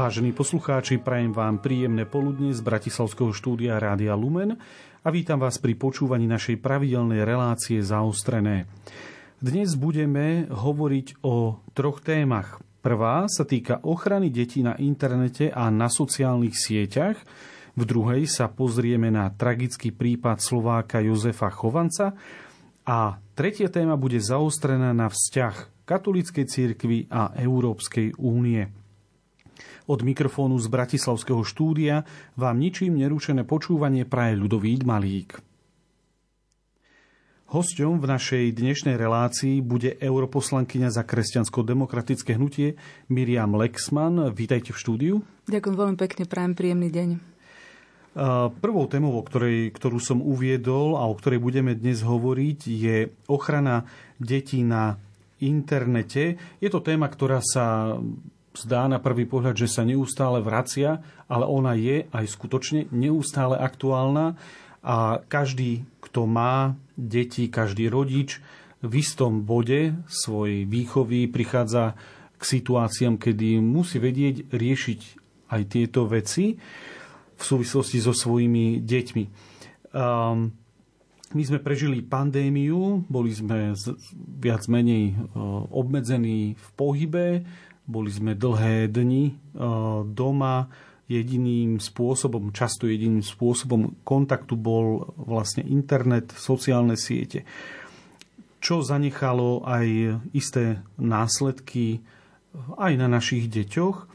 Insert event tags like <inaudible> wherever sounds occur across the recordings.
Vážení poslucháči, prajem vám príjemné poludne z Bratislavského štúdia Rádia Lumen a vítam vás pri počúvaní našej pravidelnej relácie Zaostrené. Dnes budeme hovoriť o troch témach. Prvá sa týka ochrany detí na internete a na sociálnych sieťach. V druhej sa pozrieme na tragický prípad Slováka Jozefa Chovanca. A tretia téma bude zaostrená na vzťah katolíckej cirkvi a Európskej únie. Od mikrofónu z Bratislavského štúdia vám ničím nerušené počúvanie praje Ľudovít Malík. Hosťom v našej dnešnej relácii bude europoslankyňa za kresťansko-demokratické hnutie Miriam Lexman. Vítajte v štúdiu. Ďakujem veľmi pekne, prajem príjemný deň. Prvou témou, o ktorej, ktorú som uviedol a o ktorej budeme dnes hovoriť, je ochrana detí na internete. Je to téma, ktorá sa zdá na prvý pohľad, že sa neustále vracia, ale ona je aj skutočne neustále aktuálna a každý, kto má deti, každý rodič v istom bode svojej výchovy prichádza k situáciám, kedy musí vedieť riešiť aj tieto veci v súvislosti so svojimi deťmi. Um, my sme prežili pandémiu, boli sme viac menej obmedzení v pohybe, boli sme dlhé dni eh, doma. Jediným spôsobom, často jediným spôsobom kontaktu bol vlastne internet, sociálne siete, čo zanechalo aj isté následky eh, aj na našich deťoch.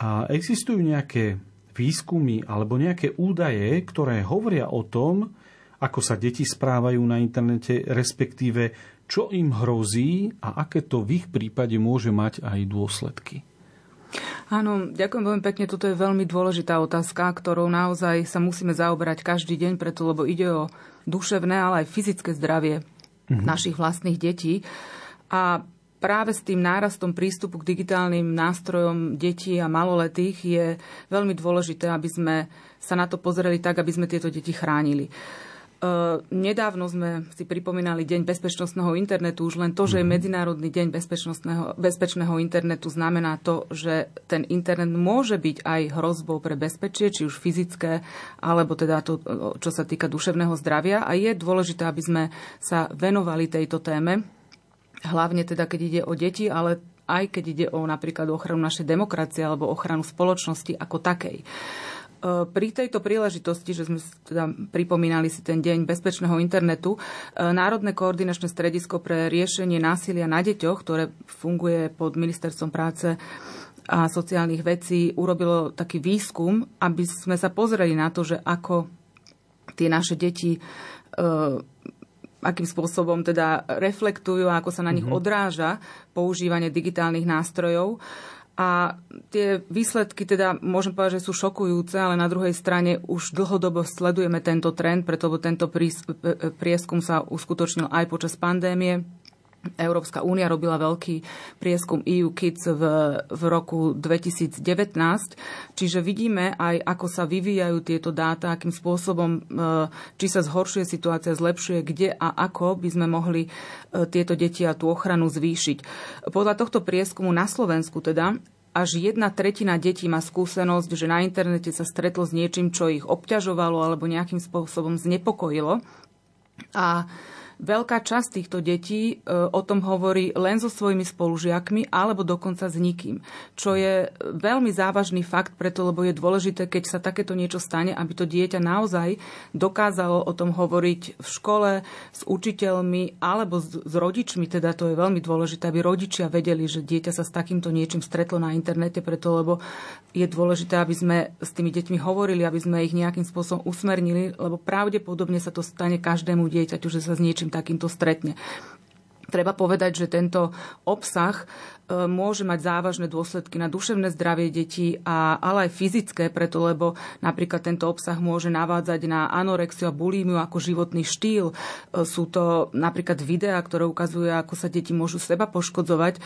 A existujú nejaké výskumy alebo nejaké údaje, ktoré hovoria o tom, ako sa deti správajú na internete, respektíve čo im hrozí a aké to v ich prípade môže mať aj dôsledky. Áno, ďakujem veľmi pekne. Toto je veľmi dôležitá otázka, ktorou naozaj sa musíme zaoberať každý deň, preto lebo ide o duševné, ale aj fyzické zdravie mm-hmm. našich vlastných detí. A práve s tým nárastom prístupu k digitálnym nástrojom detí a maloletých je veľmi dôležité, aby sme sa na to pozreli tak, aby sme tieto deti chránili. Uh, nedávno sme si pripomínali Deň bezpečnostného internetu. Už len to, že je mhm. Medzinárodný deň bezpečnostného, bezpečného internetu, znamená to, že ten internet môže byť aj hrozbou pre bezpečie, či už fyzické, alebo teda to, čo sa týka duševného zdravia. A je dôležité, aby sme sa venovali tejto téme, hlavne teda, keď ide o deti, ale aj keď ide o napríklad ochranu našej demokracie alebo ochranu spoločnosti ako takej. E, pri tejto príležitosti, že sme teda pripomínali si ten deň bezpečného internetu, e, Národné koordinačné stredisko pre riešenie násilia na deťoch, ktoré funguje pod ministerstvom práce a sociálnych vecí, urobilo taký výskum, aby sme sa pozreli na to, že ako tie naše deti e, akým spôsobom teda reflektujú a ako sa na nich mm-hmm. odráža používanie digitálnych nástrojov. A tie výsledky teda môžem povedať, že sú šokujúce, ale na druhej strane už dlhodobo sledujeme tento trend, pretože tento prieskum sa uskutočnil aj počas pandémie. Európska únia robila veľký prieskum EU Kids v, v roku 2019, čiže vidíme aj, ako sa vyvíjajú tieto dáta, akým spôsobom, e, či sa zhoršuje situácia, zlepšuje, kde a ako by sme mohli e, tieto deti a tú ochranu zvýšiť. Podľa tohto prieskumu na Slovensku teda až jedna tretina detí má skúsenosť, že na internete sa stretlo s niečím, čo ich obťažovalo alebo nejakým spôsobom znepokojilo. A Veľká časť týchto detí e, o tom hovorí len so svojimi spolužiakmi alebo dokonca s nikým. Čo je veľmi závažný fakt, preto lebo je dôležité, keď sa takéto niečo stane, aby to dieťa naozaj dokázalo o tom hovoriť v škole s učiteľmi alebo s, s rodičmi. Teda to je veľmi dôležité, aby rodičia vedeli, že dieťa sa s takýmto niečím stretlo na internete, preto lebo je dôležité, aby sme s tými deťmi hovorili, aby sme ich nejakým spôsobom usmernili, lebo pravdepodobne sa to stane každému dieťaťu, že sa s niečím takýmto stretne. Treba povedať, že tento obsah e, môže mať závažné dôsledky na duševné zdravie detí, a, ale aj fyzické, preto lebo napríklad tento obsah môže navádzať na anorexiu a bulímiu ako životný štýl. E, sú to napríklad videá, ktoré ukazujú, ako sa deti môžu seba poškodzovať, e,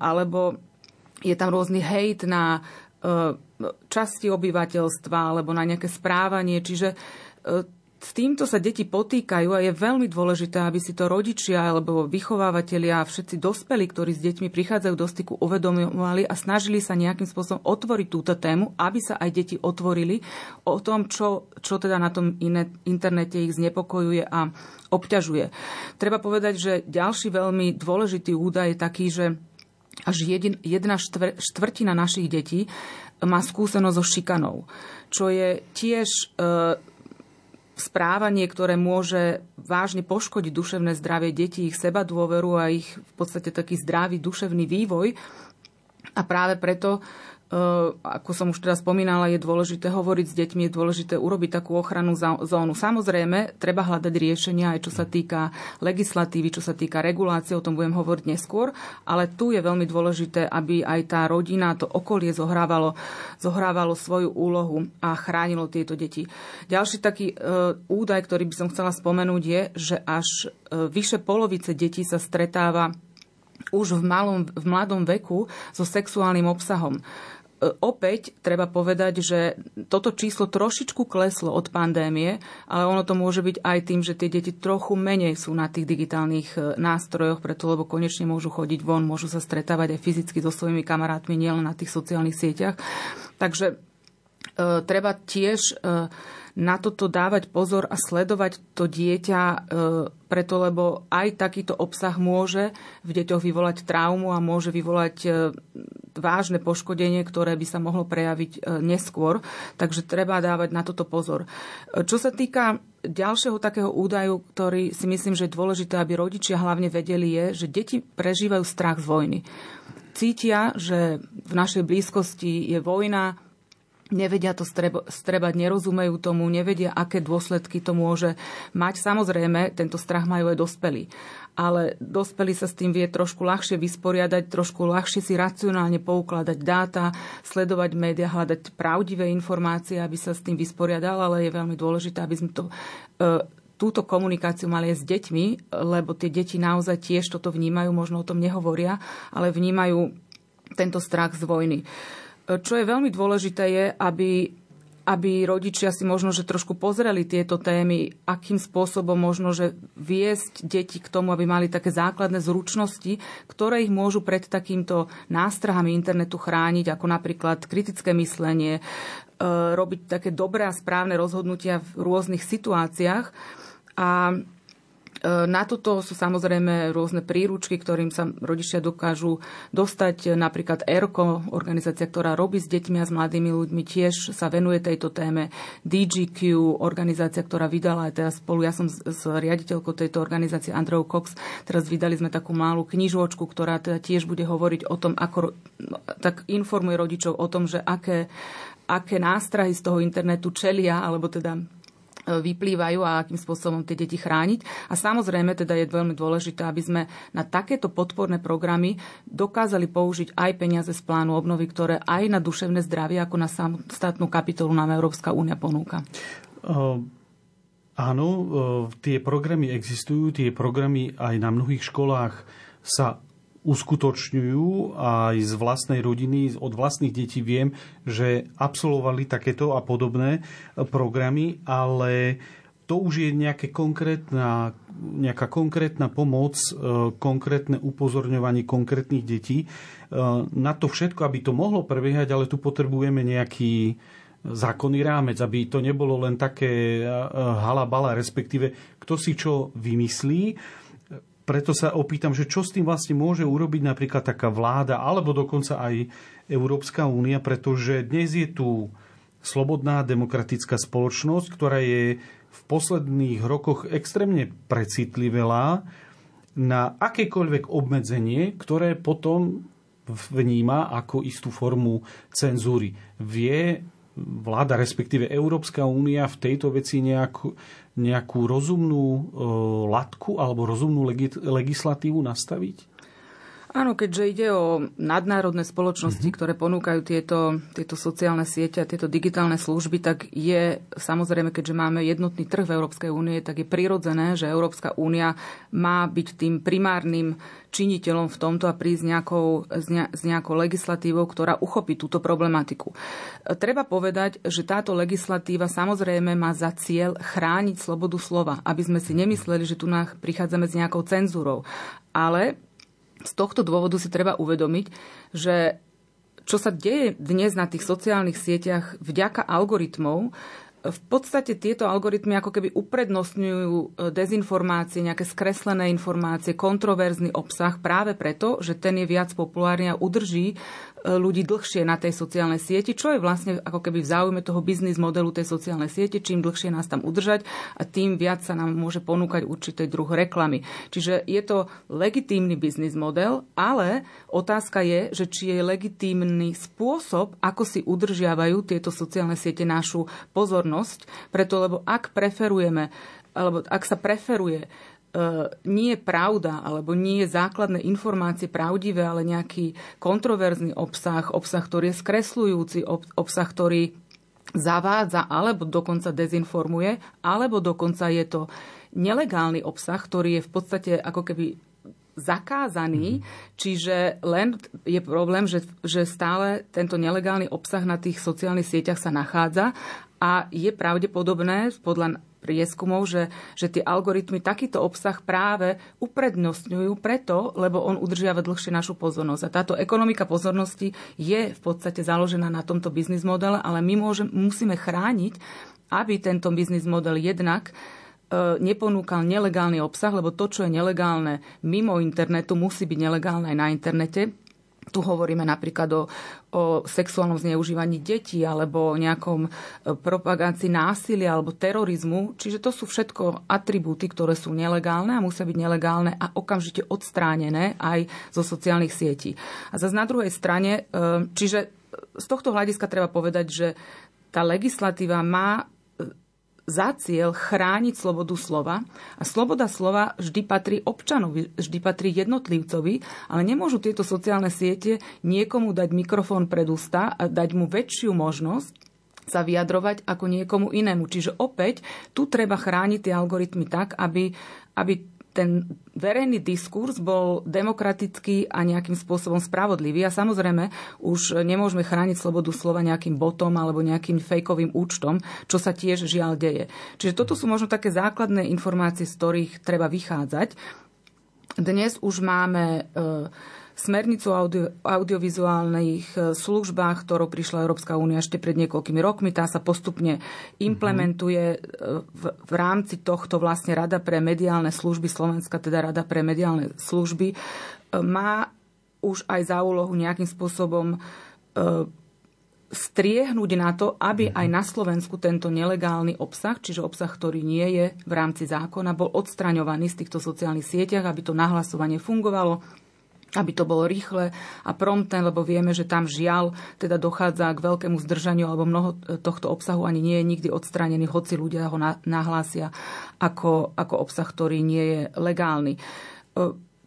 alebo je tam rôzny hejt na časti obyvateľstva alebo na nejaké správanie. Čiže s týmto sa deti potýkajú a je veľmi dôležité, aby si to rodičia alebo vychovávateľia a všetci dospelí, ktorí s deťmi prichádzajú do styku, uvedomovali a snažili sa nejakým spôsobom otvoriť túto tému, aby sa aj deti otvorili o tom, čo, čo teda na tom internete ich znepokojuje a obťažuje. Treba povedať, že ďalší veľmi dôležitý údaj je taký, že až jedna štvrtina našich detí má skúsenosť so šikanou, čo je tiež e, správanie, ktoré môže vážne poškodiť duševné zdravie detí, ich seba dôveru a ich v podstate taký zdravý duševný vývoj. A práve preto ako som už teda spomínala, je dôležité hovoriť s deťmi, je dôležité urobiť takú ochrannú zónu. Samozrejme, treba hľadať riešenia aj čo sa týka legislatívy, čo sa týka regulácie, o tom budem hovoriť neskôr, ale tu je veľmi dôležité, aby aj tá rodina, to okolie zohrávalo, zohrávalo svoju úlohu a chránilo tieto deti. Ďalší taký e, údaj, ktorý by som chcela spomenúť, je, že až e, vyše polovice detí sa stretáva už v, malom, v mladom veku so sexuálnym obsahom. E, opäť treba povedať, že toto číslo trošičku kleslo od pandémie, ale ono to môže byť aj tým, že tie deti trochu menej sú na tých digitálnych e, nástrojoch, preto lebo konečne môžu chodiť von, môžu sa stretávať aj fyzicky so svojimi kamarátmi, nielen na tých sociálnych sieťach. Takže treba tiež e, na toto dávať pozor a sledovať to dieťa, e, preto lebo aj takýto obsah môže v deťoch vyvolať traumu a môže vyvolať vážne poškodenie, ktoré by sa mohlo prejaviť neskôr. Takže treba dávať na toto pozor. Čo sa týka ďalšieho takého údaju, ktorý si myslím, že je dôležité, aby rodičia hlavne vedeli, je, že deti prežívajú strach z vojny. Cítia, že v našej blízkosti je vojna, nevedia to strebať, nerozumejú tomu, nevedia, aké dôsledky to môže mať. Samozrejme, tento strach majú aj dospelí. Ale dospelí sa s tým vie trošku ľahšie vysporiadať, trošku ľahšie si racionálne poukladať dáta, sledovať médiá, hľadať pravdivé informácie, aby sa s tým vysporiadal, ale je veľmi dôležité, aby sme to e, túto komunikáciu mali aj s deťmi, lebo tie deti naozaj tiež toto vnímajú, možno o tom nehovoria, ale vnímajú tento strach z vojny. Čo je veľmi dôležité je, aby, aby rodičia si možno, že trošku pozreli tieto témy, akým spôsobom možno, že viesť deti k tomu, aby mali také základné zručnosti, ktoré ich môžu pred takýmto nástrahami internetu chrániť, ako napríklad kritické myslenie, e, robiť také dobré a správne rozhodnutia v rôznych situáciách. A na toto sú samozrejme rôzne príručky, ktorým sa rodičia dokážu dostať. Napríklad ERKO, organizácia, ktorá robí s deťmi a s mladými ľuďmi, tiež sa venuje tejto téme. DGQ, organizácia, ktorá vydala aj teraz spolu, ja som s, riaditeľkou tejto organizácie Andreou Cox, teraz vydali sme takú malú knižočku, ktorá teda tiež bude hovoriť o tom, ako tak informuje rodičov o tom, že aké, aké nástrahy z toho internetu čelia, alebo teda vyplývajú a akým spôsobom tie deti chrániť. A samozrejme teda je veľmi dôležité, aby sme na takéto podporné programy dokázali použiť aj peniaze z plánu obnovy, ktoré aj na duševné zdravie, ako na samostatnú kapitolu nám Európska únia ponúka. Uh, áno, tie programy existujú, tie programy aj na mnohých školách sa uskutočňujú aj z vlastnej rodiny, od vlastných detí viem, že absolvovali takéto a podobné programy, ale to už je nejaké konkrétna, nejaká konkrétna pomoc, e, konkrétne upozorňovanie konkrétnych detí. E, na to všetko, aby to mohlo prebiehať, ale tu potrebujeme nejaký zákonný rámec, aby to nebolo len také halabala, respektíve kto si čo vymyslí preto sa opýtam, že čo s tým vlastne môže urobiť napríklad taká vláda, alebo dokonca aj Európska únia, pretože dnes je tu slobodná demokratická spoločnosť, ktorá je v posledných rokoch extrémne precitlivelá na akékoľvek obmedzenie, ktoré potom vníma ako istú formu cenzúry. Vie vláda, respektíve Európska únia v tejto veci nejakú, nejakú rozumnú e, latku alebo rozumnú legi- legislatívu nastaviť? Áno, keďže ide o nadnárodné spoločnosti, mm-hmm. ktoré ponúkajú tieto, tieto sociálne siete a tieto digitálne služby, tak je samozrejme, keďže máme jednotný trh v Európskej únie, tak je prirodzené, že Európska únia má byť tým primárnym činiteľom v tomto a prísť nejakou, s, ne, s nejakou legislatívou, ktorá uchopí túto problematiku. Treba povedať, že táto legislatíva samozrejme má za cieľ chrániť slobodu slova, aby sme si nemysleli, že tu prichádzame s nejakou cenzúrou. Ale z tohto dôvodu si treba uvedomiť, že čo sa deje dnes na tých sociálnych sieťach vďaka algoritmov, v podstate tieto algoritmy ako keby uprednostňujú e, dezinformácie, nejaké skreslené informácie, kontroverzný obsah práve preto, že ten je viac populárny a udrží ľudí dlhšie na tej sociálnej sieti, čo je vlastne ako keby v záujme toho biznis modelu tej sociálnej siete, čím dlhšie nás tam udržať a tým viac sa nám môže ponúkať určitý druh reklamy. Čiže je to legitímny biznis model, ale otázka je, že či je legitímny spôsob, ako si udržiavajú tieto sociálne siete našu pozornosť, preto lebo ak preferujeme alebo ak sa preferuje E, nie je pravda alebo nie je základné informácie pravdivé, ale nejaký kontroverzný obsah, obsah, ktorý je skresľujúci, obsah, ktorý zavádza alebo dokonca dezinformuje, alebo dokonca je to nelegálny obsah, ktorý je v podstate ako keby zakázaný, mm-hmm. čiže len je problém, že, že stále tento nelegálny obsah na tých sociálnych sieťach sa nachádza a je pravdepodobné podľa prieskumov, že, že tie algoritmy takýto obsah práve uprednostňujú preto, lebo on udržiava dlhšie našu pozornosť. A táto ekonomika pozornosti je v podstate založená na tomto biznis modele, ale my môžem, musíme chrániť, aby tento biznis model jednak e, neponúkal nelegálny obsah, lebo to, čo je nelegálne mimo internetu, musí byť nelegálne aj na internete. Tu hovoríme napríklad o, o sexuálnom zneužívaní detí alebo o nejakom e, propagácii násilia alebo terorizmu. Čiže to sú všetko atribúty, ktoré sú nelegálne a musia byť nelegálne a okamžite odstránené aj zo sociálnych sietí. A zase na druhej strane, e, čiže z tohto hľadiska treba povedať, že tá legislatíva má za cieľ chrániť slobodu slova a sloboda slova vždy patrí občanovi, vždy patrí jednotlivcovi, ale nemôžu tieto sociálne siete niekomu dať mikrofón pred ústa a dať mu väčšiu možnosť sa vyjadrovať ako niekomu inému. Čiže opäť tu treba chrániť tie algoritmy tak, aby, aby ten verejný diskurs bol demokratický a nejakým spôsobom spravodlivý. A samozrejme, už nemôžeme chrániť slobodu slova nejakým botom alebo nejakým fejkovým účtom, čo sa tiež žiaľ deje. Čiže toto sú možno také základné informácie, z ktorých treba vychádzať. Dnes už máme e, smernicu o audio, audiovizuálnych e, službách, ktorou prišla Európska únia ešte pred niekoľkými rokmi. Tá sa postupne implementuje e, v, v rámci tohto vlastne Rada pre mediálne služby Slovenska, teda Rada pre mediálne služby, e, má už aj za úlohu nejakým spôsobom striehnúť na to, aby aj na Slovensku tento nelegálny obsah, čiže obsah, ktorý nie je v rámci zákona, bol odstraňovaný z týchto sociálnych sieťach, aby to nahlasovanie fungovalo, aby to bolo rýchle a promptné, lebo vieme, že tam žiaľ teda dochádza k veľkému zdržaniu alebo mnoho tohto obsahu ani nie je nikdy odstránený, hoci ľudia ho nahlásia ako, ako obsah, ktorý nie je legálny.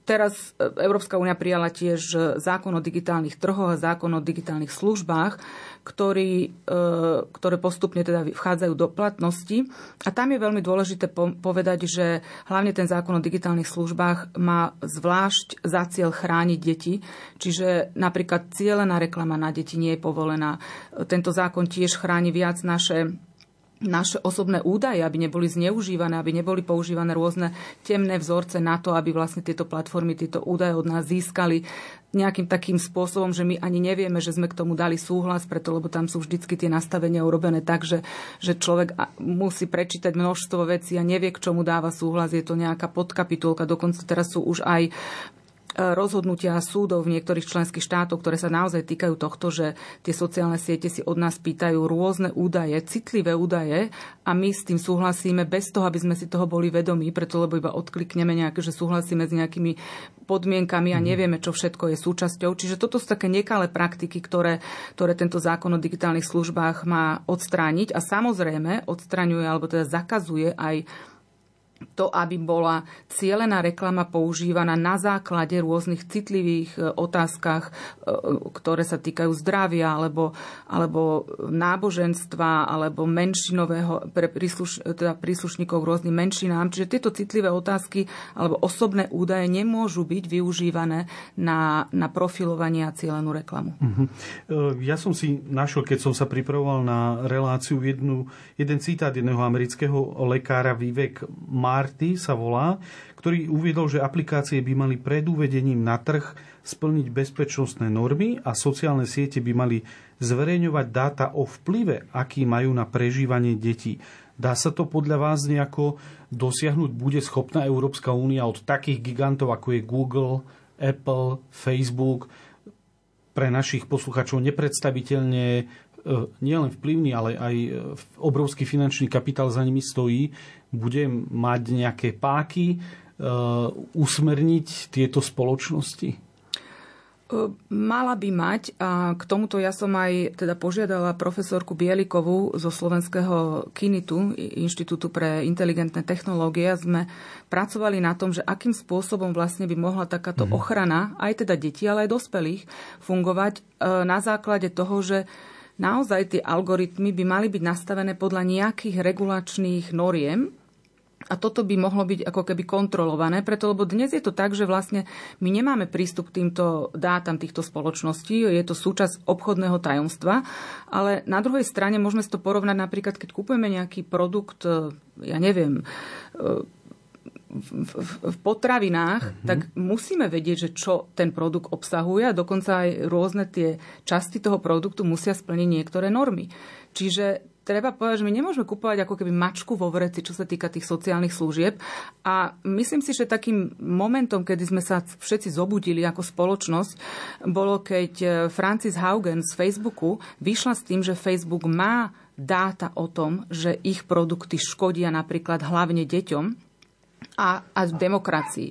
Teraz Európska únia prijala tiež zákon o digitálnych trhoch a zákon o digitálnych službách, ktorý, e, ktoré postupne teda vchádzajú do platnosti. A tam je veľmi dôležité povedať, že hlavne ten zákon o digitálnych službách má zvlášť za cieľ chrániť deti. Čiže napríklad cieľená reklama na deti nie je povolená. Tento zákon tiež chráni viac naše naše osobné údaje, aby neboli zneužívané, aby neboli používané rôzne temné vzorce na to, aby vlastne tieto platformy tieto údaje od nás získali nejakým takým spôsobom, že my ani nevieme, že sme k tomu dali súhlas, preto lebo tam sú vždycky tie nastavenia urobené tak, že, že človek musí prečítať množstvo vecí a nevie, k čomu dáva súhlas. Je to nejaká podkapitulka, dokonca teraz sú už aj rozhodnutia súdov v niektorých členských štátoch, ktoré sa naozaj týkajú tohto, že tie sociálne siete si od nás pýtajú rôzne údaje, citlivé údaje a my s tým súhlasíme bez toho, aby sme si toho boli vedomí, preto lebo iba odklikneme nejaké, že súhlasíme s nejakými podmienkami a mhm. nevieme, čo všetko je súčasťou. Čiže toto sú také nekalé praktiky, ktoré, ktoré tento zákon o digitálnych službách má odstrániť a samozrejme odstraňuje alebo teda zakazuje aj to, aby bola cielená reklama používaná na základe rôznych citlivých e, otázkach, e, ktoré sa týkajú zdravia alebo, alebo náboženstva alebo menšinového pre prísluš, teda príslušníkov rôznym menšinám. Čiže tieto citlivé otázky alebo osobné údaje nemôžu byť využívané na, na profilovanie a cielenú reklamu. Uh-huh. Ja som si našiel, keď som sa pripravoval na reláciu, jednu, jeden citát jedného amerického lekára Vivek Marty sa volá, ktorý uviedol, že aplikácie by mali pred uvedením na trh splniť bezpečnostné normy a sociálne siete by mali zverejňovať dáta o vplyve, aký majú na prežívanie detí. Dá sa to podľa vás nejako dosiahnuť? Bude schopná Európska únia od takých gigantov, ako je Google, Apple, Facebook, pre našich posluchačov nepredstaviteľne e, nielen vplyvný, ale aj e, obrovský finančný kapitál za nimi stojí, bude mať nejaké páky uh, usmerniť tieto spoločnosti? Uh, mala by mať a k tomuto ja som aj teda požiadala profesorku Bielikovú zo Slovenského KINITu, Inštitútu pre inteligentné technológie. Sme pracovali na tom, že akým spôsobom vlastne by mohla takáto mm-hmm. ochrana, aj teda detí, ale aj dospelých, fungovať uh, na základe toho, že naozaj tie algoritmy by mali byť nastavené podľa nejakých regulačných noriem, a toto by mohlo byť ako keby kontrolované, preto lebo dnes je to tak, že vlastne my nemáme prístup k týmto dátam týchto spoločností, je to súčasť obchodného tajomstva, ale na druhej strane môžeme si to porovnať napríklad, keď kupujeme nejaký produkt, e, ja neviem, e, v, v, v potravinách, uh-huh. tak musíme vedieť, že čo ten produkt obsahuje a dokonca aj rôzne tie časti toho produktu musia splniť niektoré normy. Čiže treba povedať, že my nemôžeme kupovať ako keby mačku vo vreci, čo sa týka tých sociálnych služieb. A myslím si, že takým momentom, kedy sme sa všetci zobudili ako spoločnosť, bolo, keď e, Francis Haugen z Facebooku vyšla s tým, že Facebook má dáta o tom, že ich produkty škodia napríklad hlavne deťom a, a demokracii.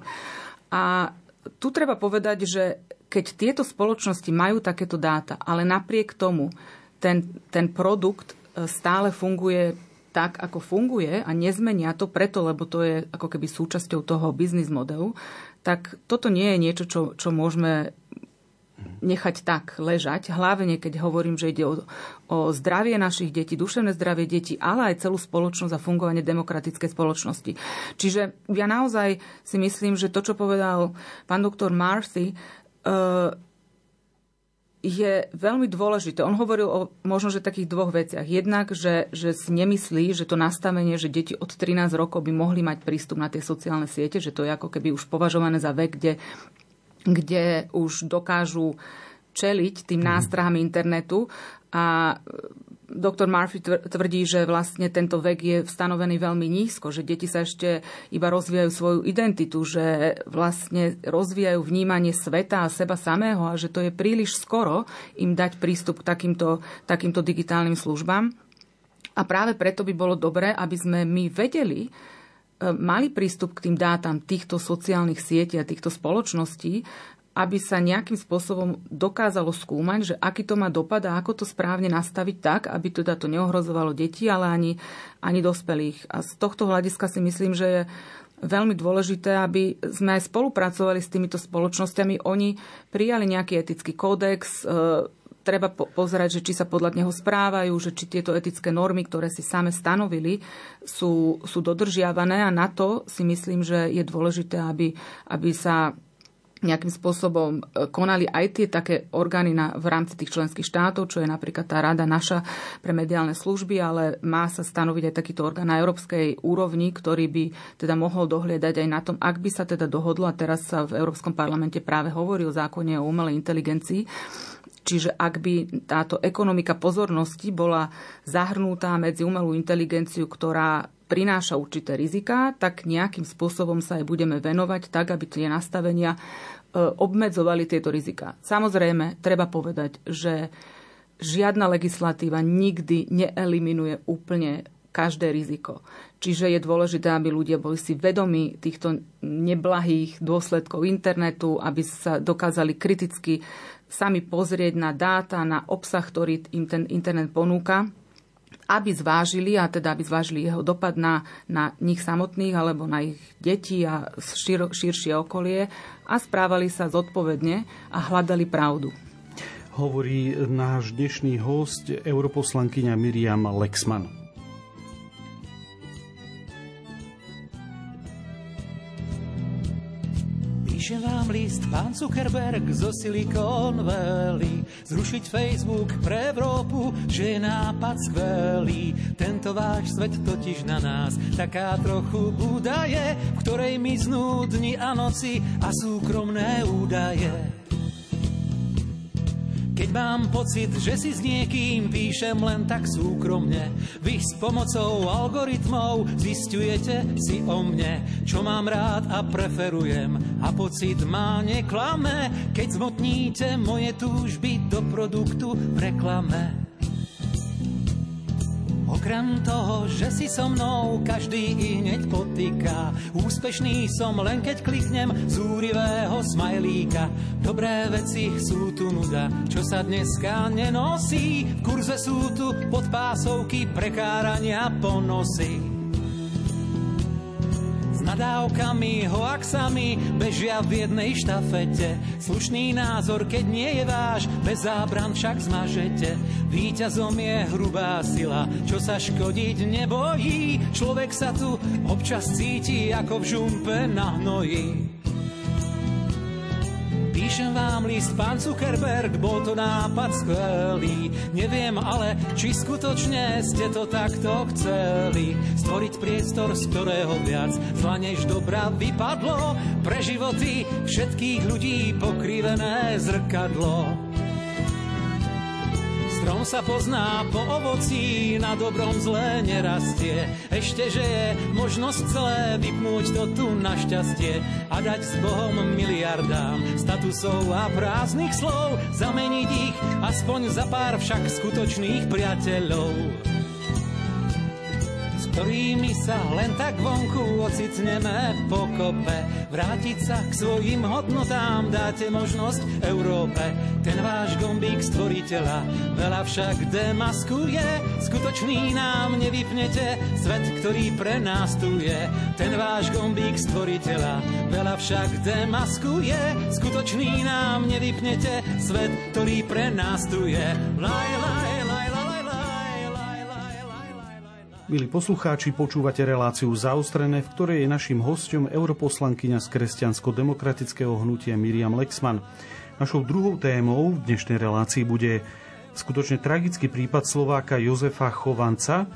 A tu treba povedať, že keď tieto spoločnosti majú takéto dáta, ale napriek tomu ten, ten produkt stále funguje tak, ako funguje a nezmenia to preto, lebo to je ako keby súčasťou toho biznis modelu, tak toto nie je niečo, čo, čo môžeme nechať tak ležať. Hlavne, keď hovorím, že ide o, o zdravie našich detí, duševné zdravie detí, ale aj celú spoločnosť a fungovanie demokratickej spoločnosti. Čiže ja naozaj si myslím, že to, čo povedal pán doktor Marthy, uh, je veľmi dôležité. On hovoril o možno, že takých dvoch veciach. Jednak, že, že si nemyslí, že to nastavenie, že deti od 13 rokov by mohli mať prístup na tie sociálne siete, že to je ako keby už považované za vek, kde, kde už dokážu čeliť tým nástrahám internetu a Doktor Murphy tvrdí, že vlastne tento vek je stanovený veľmi nízko, že deti sa ešte iba rozvíjajú svoju identitu, že vlastne rozvíjajú vnímanie sveta a seba samého a že to je príliš skoro im dať prístup k takýmto, takýmto digitálnym službám. A práve preto by bolo dobré, aby sme my vedeli, e, mali prístup k tým dátam týchto sociálnych sietí a týchto spoločností aby sa nejakým spôsobom dokázalo skúmať, že aký to má dopad a ako to správne nastaviť tak, aby teda to neohrozovalo deti, ale ani, ani dospelých. A z tohto hľadiska si myslím, že je veľmi dôležité, aby sme aj spolupracovali s týmito spoločnosťami. Oni prijali nejaký etický kódex, e, treba po- pozerať, že či sa podľa neho správajú, že či tieto etické normy, ktoré si same stanovili, sú, sú dodržiavané a na to si myslím, že je dôležité, aby, aby sa nejakým spôsobom e, konali aj tie také orgány na, v rámci tých členských štátov, čo je napríklad tá rada naša pre mediálne služby, ale má sa stanoviť aj takýto orgán na európskej úrovni, ktorý by teda mohol dohliadať aj na tom, ak by sa teda dohodlo, a teraz sa v Európskom parlamente práve hovorí o zákone o umelej inteligencii, Čiže ak by táto ekonomika pozornosti bola zahrnutá medzi umelú inteligenciu, ktorá prináša určité rizika, tak nejakým spôsobom sa aj budeme venovať tak, aby tie nastavenia obmedzovali tieto rizika. Samozrejme, treba povedať, že žiadna legislatíva nikdy neeliminuje úplne každé riziko. Čiže je dôležité, aby ľudia boli si vedomi týchto neblahých dôsledkov internetu, aby sa dokázali kriticky sami pozrieť na dáta, na obsah, ktorý im ten internet ponúka aby zvážili, a teda aby zvážili jeho dopad na, na nich samotných alebo na ich deti a šir, širšie okolie a správali sa zodpovedne a hľadali pravdu. Hovorí náš dnešný host, europoslankyňa Miriam Lexman. List pán Zuckerberg zo Silicon Valley. Zrušiť Facebook pre Európu, že je nápad skvelý. Tento váš svet totiž na nás taká trochu údaje V ktorej miznú dni a noci a súkromné údaje keď mám pocit, že si s niekým píšem len tak súkromne, vy s pomocou algoritmov zistujete si o mne, čo mám rád a preferujem a pocit má neklame, keď zmotníte moje túžby do produktu v reklame. Okrem toho, že si so mnou každý i hneď potýka. Úspešný som len keď kliknem z úrivého smajlíka. Dobré veci sú tu nuda, čo sa dneska nenosí. V kurze sú tu podpásovky prekárania ponosy nadávkami, hoaxami bežia v jednej štafete. Slušný názor, keď nie je váš, bez zábran však zmažete. Výťazom je hrubá sila, čo sa škodiť nebojí. Človek sa tu občas cíti ako v žumpe na hnoji. Píšem vám list, pán Zuckerberg, bol to nápad skvelý. Neviem ale, či skutočne ste to takto chceli. Stvoriť priestor, z ktorého viac zla než dobra vypadlo. Pre životy všetkých ľudí pokrivené zrkadlo. Strom sa pozná po ovocí, na dobrom zlé nerastie. Ešte, že je možnosť celé vypnúť to tu na šťastie a dať s Bohom miliardám statusov a prázdnych slov, zameniť ich aspoň za pár však skutočných priateľov ktorými sa len tak vonku ocitneme po kope. Vrátiť sa k svojim hodnotám dáte možnosť Európe. Ten váš gombík stvoriteľa veľa však demaskuje. Skutočný nám nevypnete svet, ktorý pre nás tu je. Ten váš gombík stvoriteľa veľa však demaskuje. Skutočný nám nevypnete svet, ktorý pre nás tu je. Laj, laj, Milí poslucháči, počúvate reláciu Zaostrené, v ktorej je našim hostom europoslankyňa z kresťansko-demokratického hnutia Miriam Lexman. Našou druhou témou v dnešnej relácii bude skutočne tragický prípad Slováka Jozefa Chovanca.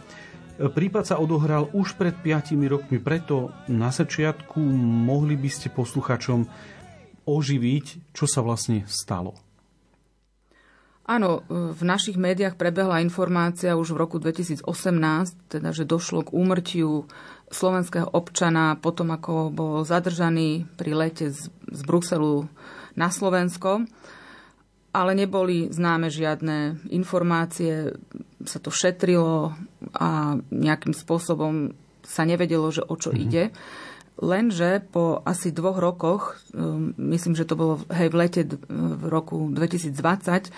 Prípad sa odohral už pred 5 rokmi, preto na začiatku mohli by ste poslucháčom oživiť, čo sa vlastne stalo. Áno, v našich médiách prebehla informácia už v roku 2018, teda, že došlo k úmrtiu slovenského občana potom, ako bol zadržaný pri lete z, z Bruselu na Slovensko. Ale neboli známe žiadne informácie, sa to šetrilo a nejakým spôsobom sa nevedelo, že o čo mm-hmm. ide. Lenže po asi dvoch rokoch, um, myslím, že to bolo hej, v lete v roku 2020,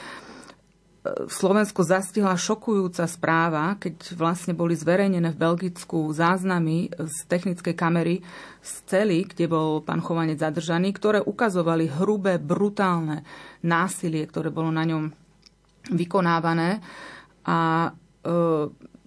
Slovensko zastihla šokujúca správa, keď vlastne boli zverejnené v Belgicku záznamy z technickej kamery z cely, kde bol pán Chovanec zadržaný, ktoré ukazovali hrubé, brutálne násilie, ktoré bolo na ňom vykonávané. A e,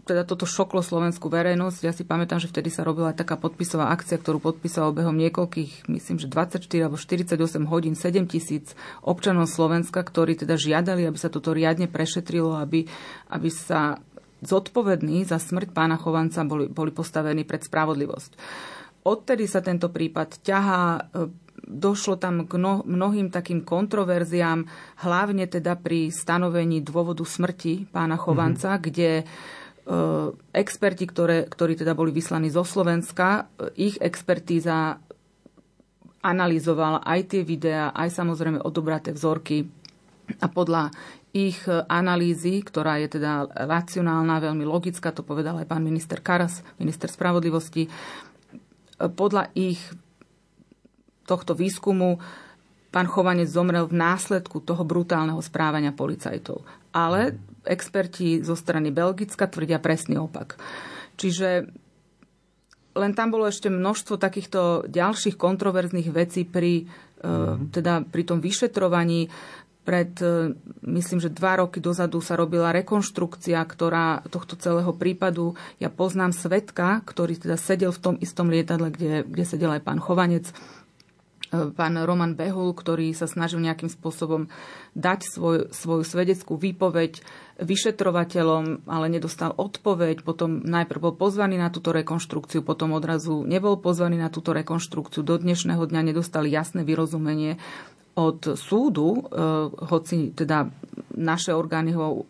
teda toto šoklo slovenskú verejnosť. Ja si pamätám, že vtedy sa robila aj taká podpisová akcia, ktorú podpísal behom niekoľkých, myslím, že 24 alebo 48 hodín 7 tisíc občanov Slovenska, ktorí teda žiadali, aby sa toto riadne prešetrilo, aby, aby sa zodpovední za smrť pána Chovanca boli, boli postavení pred spravodlivosť. Odtedy sa tento prípad ťahá, e, došlo tam k mnohým takým kontroverziám, hlavne teda pri stanovení dôvodu smrti pána Chovanca, mm-hmm. kde experti, ktoré, ktorí teda boli vyslaní zo Slovenska, e, ich expertíza analyzovala aj tie videá, aj samozrejme odobraté vzorky a podľa ich analýzy, ktorá je teda racionálna, veľmi logická, to povedal aj pán minister Karas, minister spravodlivosti, e, podľa ich tohto výskumu pán Chovanec zomrel v následku toho brutálneho správania policajtov. Ale experti zo strany Belgicka tvrdia presný opak. Čiže len tam bolo ešte množstvo takýchto ďalších kontroverzných vecí pri, mm. teda pri tom vyšetrovaní. Pred, e, myslím, že dva roky dozadu sa robila rekonštrukcia, ktorá tohto celého prípadu, ja poznám svetka, ktorý teda sedel v tom istom lietadle, kde, kde sedel aj pán Chovanec, pán Roman Behul, ktorý sa snažil nejakým spôsobom dať svoj, svoju svedeckú výpoveď vyšetrovateľom, ale nedostal odpoveď. Potom najprv bol pozvaný na túto rekonštrukciu, potom odrazu nebol pozvaný na túto rekonštrukciu. Do dnešného dňa nedostal jasné vyrozumenie od súdu, eh, hoci teda naše orgány ho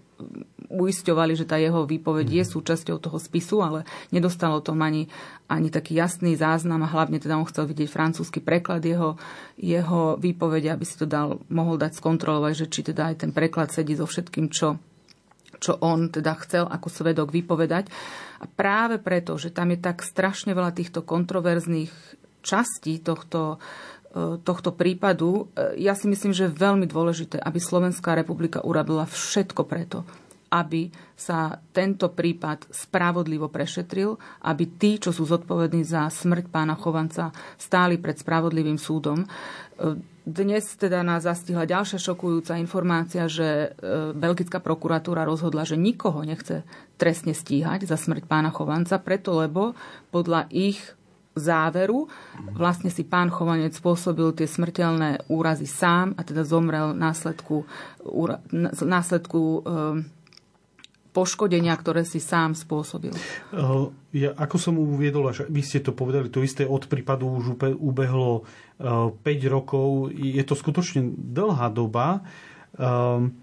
uisťovali, že tá jeho výpoveď je mhm. súčasťou toho spisu, ale nedostalo tom ani, ani taký jasný záznam a hlavne teda on chcel vidieť francúzsky preklad jeho, jeho výpovede, aby si to dal, mohol dať skontrolovať, že či teda aj ten preklad sedí so všetkým, čo, čo on teda chcel ako svedok vypovedať. A práve preto, že tam je tak strašne veľa týchto kontroverzných častí tohto, tohto prípadu, e, ja si myslím, že je veľmi dôležité, aby Slovenská republika urobila všetko preto, aby sa tento prípad spravodlivo prešetril, aby tí, čo sú zodpovední za smrť pána Chovanca, stáli pred spravodlivým súdom. E, dnes teda nás zastihla ďalšia šokujúca informácia, že belgická prokuratúra rozhodla, že nikoho nechce trestne stíhať za smrť pána Chovanca, preto lebo podľa ich záveru. Vlastne si pán Chovanec spôsobil tie smrteľné úrazy sám a teda zomrel následku, následku ehm, poškodenia, ktoré si sám spôsobil. Ja, ako som uviedol, až vy ste to povedali, to isté od prípadu už ubehlo 5 rokov. Je to skutočne dlhá doba. Um,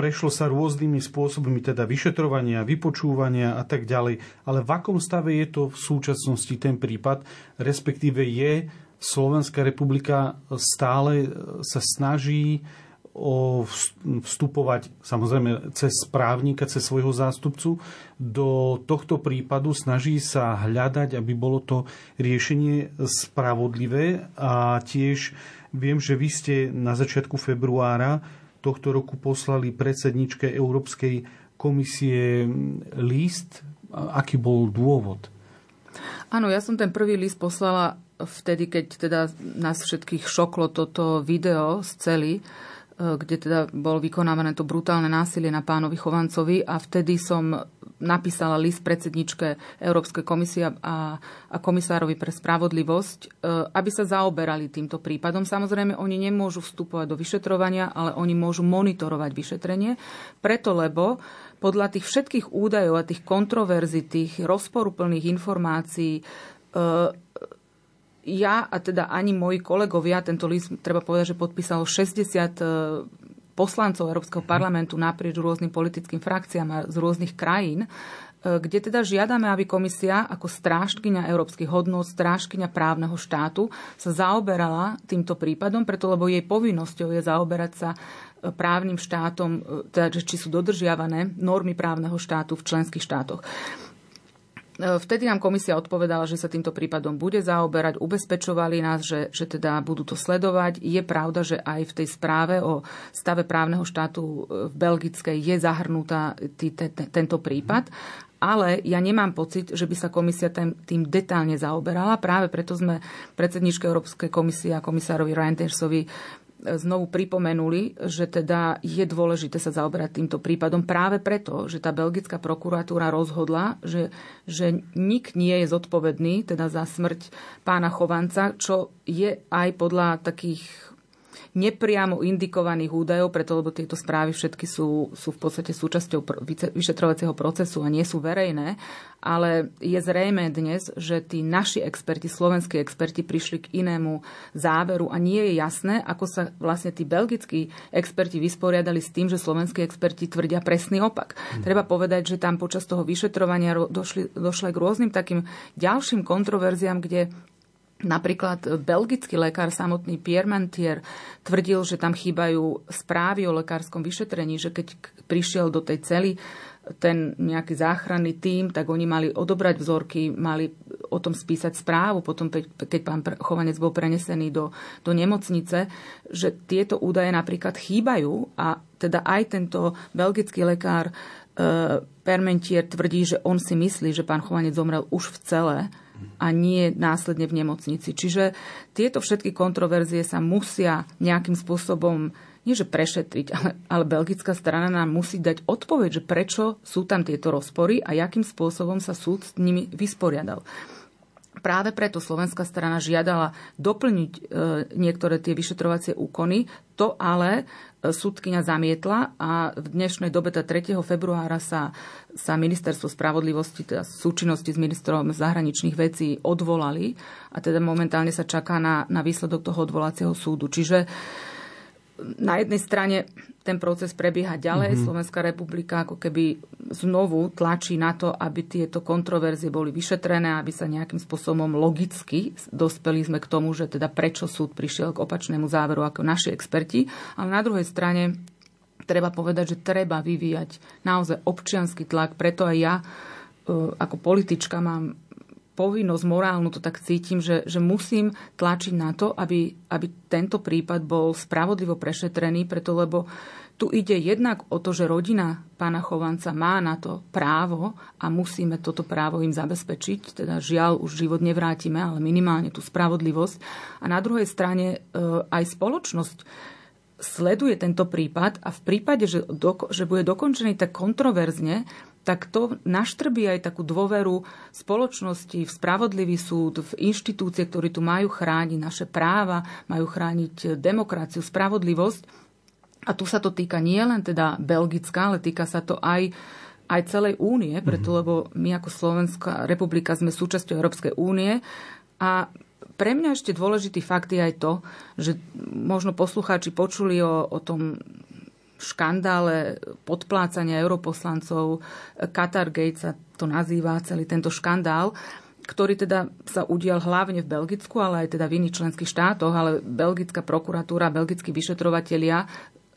prešlo sa rôznymi spôsobmi, teda vyšetrovania, vypočúvania a tak ďalej. Ale v akom stave je to v súčasnosti ten prípad, respektíve je Slovenská republika stále sa snaží o vstupovať samozrejme cez právnika, cez svojho zástupcu. Do tohto prípadu, snaží sa hľadať, aby bolo to riešenie spravodlivé. A tiež viem, že vy ste na začiatku februára tohto roku poslali predsedničke Európskej komisie list. Aký bol dôvod? Áno, ja som ten prvý list poslala vtedy, keď teda nás všetkých šoklo toto video z cely, kde teda bol vykonávané to brutálne násilie na pánovi Chovancovi a vtedy som napísala list predsedničke Európskej komisie a, a komisárovi pre spravodlivosť, e, aby sa zaoberali týmto prípadom. Samozrejme, oni nemôžu vstupovať do vyšetrovania, ale oni môžu monitorovať vyšetrenie, preto lebo podľa tých všetkých údajov a tých kontroverzí, tých rozporuplných informácií, e, ja a teda ani moji kolegovia, tento list treba povedať, že podpísalo 60 poslancov Európskeho parlamentu naprieč rôznym politickým frakciám a z rôznych krajín, e, kde teda žiadame, aby komisia ako strážkyňa európskych hodnot, strážkyňa právneho štátu sa zaoberala týmto prípadom, preto lebo jej povinnosťou je zaoberať sa e, právnym štátom, e, teda, či sú dodržiavané normy právneho štátu v členských štátoch. E, vtedy nám komisia odpovedala, že sa týmto prípadom bude zaoberať, ubezpečovali nás, že, že teda budú to sledovať. Je pravda, že aj v tej správe o stave právneho štátu e, v Belgickej je zahrnutá te, te, tento prípad. Ale ja nemám pocit, že by sa komisia tým, detálne zaoberala. Práve preto sme predsedničke Európskej komisie a komisárovi Reintersovi znovu pripomenuli, že teda je dôležité sa zaoberať týmto prípadom práve preto, že tá belgická prokuratúra rozhodla, že, že nik nie je zodpovedný teda za smrť pána Chovanca, čo je aj podľa takých nepriamo indikovaných údajov, preto lebo tieto správy všetky sú, sú v podstate súčasťou vyšetrovacieho procesu a nie sú verejné, ale je zrejme dnes, že tí naši experti, slovenskí experti prišli k inému záveru a nie je jasné, ako sa vlastne tí belgickí experti vysporiadali s tým, že slovenskí experti tvrdia presný opak. Hmm. Treba povedať, že tam počas toho vyšetrovania došli, došli k rôznym takým ďalším kontroverziám, kde Napríklad belgický lekár samotný Pierre Mantier tvrdil, že tam chýbajú správy o lekárskom vyšetrení, že keď prišiel do tej cely ten nejaký záchranný tím, tak oni mali odobrať vzorky, mali o tom spísať správu, potom keď pán Chovanec bol prenesený do, do nemocnice, že tieto údaje napríklad chýbajú a teda aj tento belgický lekár e, Permentier tvrdí, že on si myslí, že pán Chovanec zomrel už v celé a nie následne v nemocnici. Čiže tieto všetky kontroverzie sa musia nejakým spôsobom nie že prešetriť, <laughs> ale, ale belgická strana nám musí dať odpoveď, že prečo sú tam tieto rozpory a jakým spôsobom sa súd s nimi vysporiadal. Práve preto slovenská strana žiadala doplniť e, niektoré tie vyšetrovacie úkony. To ale e, súdkynia zamietla a v dnešnej dobe, 3. februára, sa, sa ministerstvo spravodlivosti, teda súčinnosti s ministrom zahraničných vecí odvolali a teda momentálne sa čaká na, na výsledok toho odvolacieho súdu. Čiže na jednej strane ten proces prebieha ďalej. Mm-hmm. Slovenská republika ako keby znovu tlačí na to, aby tieto kontroverzie boli vyšetrené, aby sa nejakým spôsobom logicky dospeli sme k tomu, že teda prečo súd prišiel k opačnému záveru ako naši experti. Ale na druhej strane treba povedať, že treba vyvíjať naozaj občianský tlak. Preto aj ja e, ako politička mám povinnosť morálnu, to tak cítim, že, že musím tlačiť na to, aby, aby tento prípad bol spravodlivo prešetrený, preto lebo tu ide jednak o to, že rodina pána Chovanca má na to právo a musíme toto právo im zabezpečiť. Teda žiaľ, už život nevrátime, ale minimálne tú spravodlivosť. A na druhej strane e, aj spoločnosť sleduje tento prípad a v prípade, že, do, že bude dokončený tak kontroverzne, tak to naštrbí aj takú dôveru spoločnosti v spravodlivý súd, v inštitúcie, ktorí tu majú chrániť naše práva, majú chrániť demokraciu, spravodlivosť. A tu sa to týka nie len teda Belgická, ale týka sa to aj, aj celej únie, preto mhm. lebo my ako Slovenská republika sme súčasťou Európskej únie a pre mňa ešte dôležitý fakt je aj to, že možno poslucháči počuli o, o tom škandále podplácania europoslancov. Qatargate sa to nazýva, celý tento škandál ktorý teda sa udial hlavne v Belgicku, ale aj teda v iných členských štátoch, ale belgická prokuratúra, belgickí vyšetrovatelia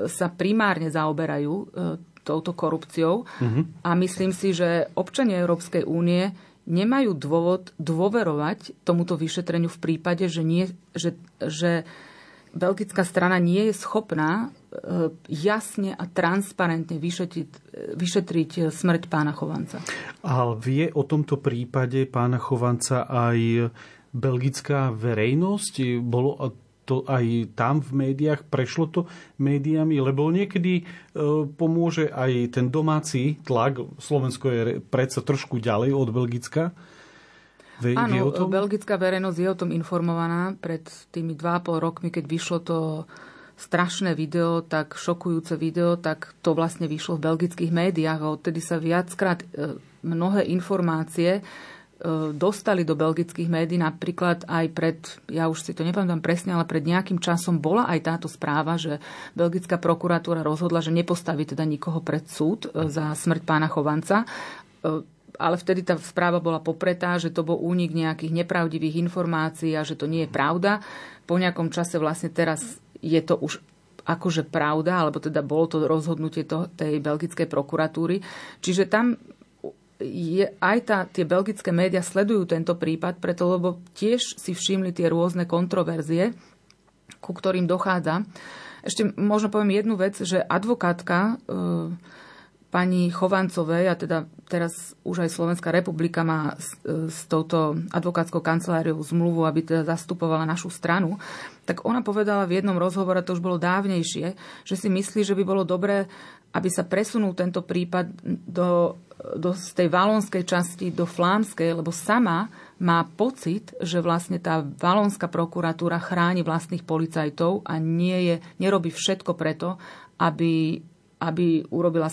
sa primárne zaoberajú e, touto korupciou. Mm-hmm. A myslím si, že občania Európskej únie nemajú dôvod dôverovať tomuto vyšetreniu v prípade, že, nie, že, že belgická strana nie je schopná e, jasne a transparentne vyšetriť, vyšetriť smrť pána Chovanca. A vie o tomto prípade pána Chovanca aj belgická verejnosť? Bolo to aj tam v médiách, prešlo to médiami, lebo niekedy pomôže aj ten domáci tlak. Slovensko je predsa trošku ďalej od Belgicka. Vie, Áno, vie o tom? belgická verejnosť je o tom informovaná. Pred tými 2,5 rokmi, keď vyšlo to strašné video, tak šokujúce video, tak to vlastne vyšlo v belgických médiách a odtedy sa viackrát e, mnohé informácie e, dostali do belgických médií, napríklad aj pred, ja už si to nepamätám presne, ale pred nejakým časom bola aj táto správa, že belgická prokuratúra rozhodla, že nepostaví teda nikoho pred súd e, za smrť pána Chovanca ale vtedy tá správa bola popretá, že to bol únik nejakých nepravdivých informácií a že to nie je pravda. Po nejakom čase vlastne teraz je to už akože pravda, alebo teda bolo to rozhodnutie to, tej belgickej prokuratúry. Čiže tam je, aj tá, tie belgické médiá sledujú tento prípad, preto lebo tiež si všimli tie rôzne kontroverzie, ku ktorým dochádza. Ešte možno poviem jednu vec, že advokátka e, pani Chovancovej, a teda teraz už aj Slovenská republika má s, s touto advokátskou kanceláriou zmluvu, aby teda zastupovala našu stranu, tak ona povedala v jednom rozhovore, to už bolo dávnejšie, že si myslí, že by bolo dobré, aby sa presunul tento prípad do, do z tej valonskej časti do flámskej, lebo sama má pocit, že vlastne tá valonská prokuratúra chráni vlastných policajtov a nie je, nerobí všetko preto, aby aby urobila,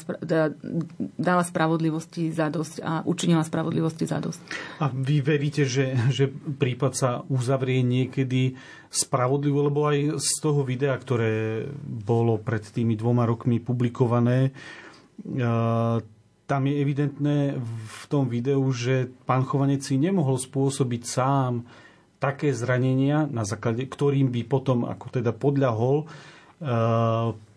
dala spravodlivosti dosť a učinila spravodlivosti dosť. A vy veríte, že, že prípad sa uzavrie niekedy spravodlivo, lebo aj z toho videa, ktoré bolo pred tými dvoma rokmi publikované, tam je evidentné v tom videu, že pán Chovanec si nemohol spôsobiť sám také zranenia, na základe ktorým by potom ako teda podľahol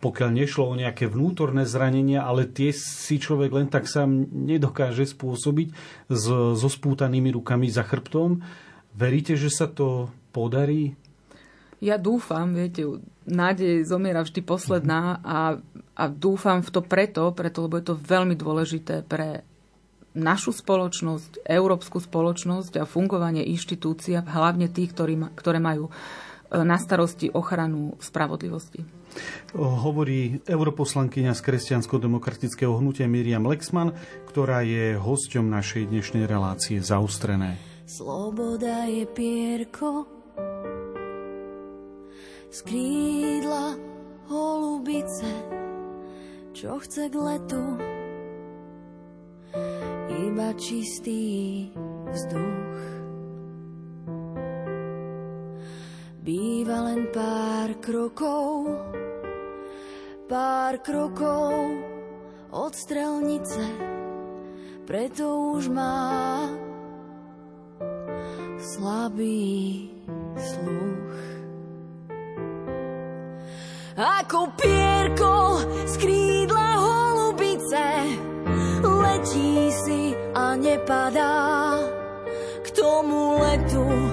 pokiaľ nešlo o nejaké vnútorné zranenia, ale tie si človek len tak sám nedokáže spôsobiť so spútanými rukami za chrbtom. Veríte, že sa to podarí? Ja dúfam, viete, nádej zomiera vždy posledná a, a dúfam v to preto, preto, lebo je to veľmi dôležité pre našu spoločnosť, európsku spoločnosť a fungovanie inštitúcií, hlavne tých, ktorí, ktoré majú e, na starosti ochranu spravodlivosti. Hovorí europoslankyňa z kresťansko-demokratického hnutia Miriam Lexman, ktorá je hosťom našej dnešnej relácie Zaustrené. Sloboda je pierko, z holubice, čo chce k letu, iba čistý vzduch. Býva len pár krokov, pár krokov od strelnice, preto už má slabý sluch. Ako pierko z krídla holubice letí si a nepadá k tomu letu.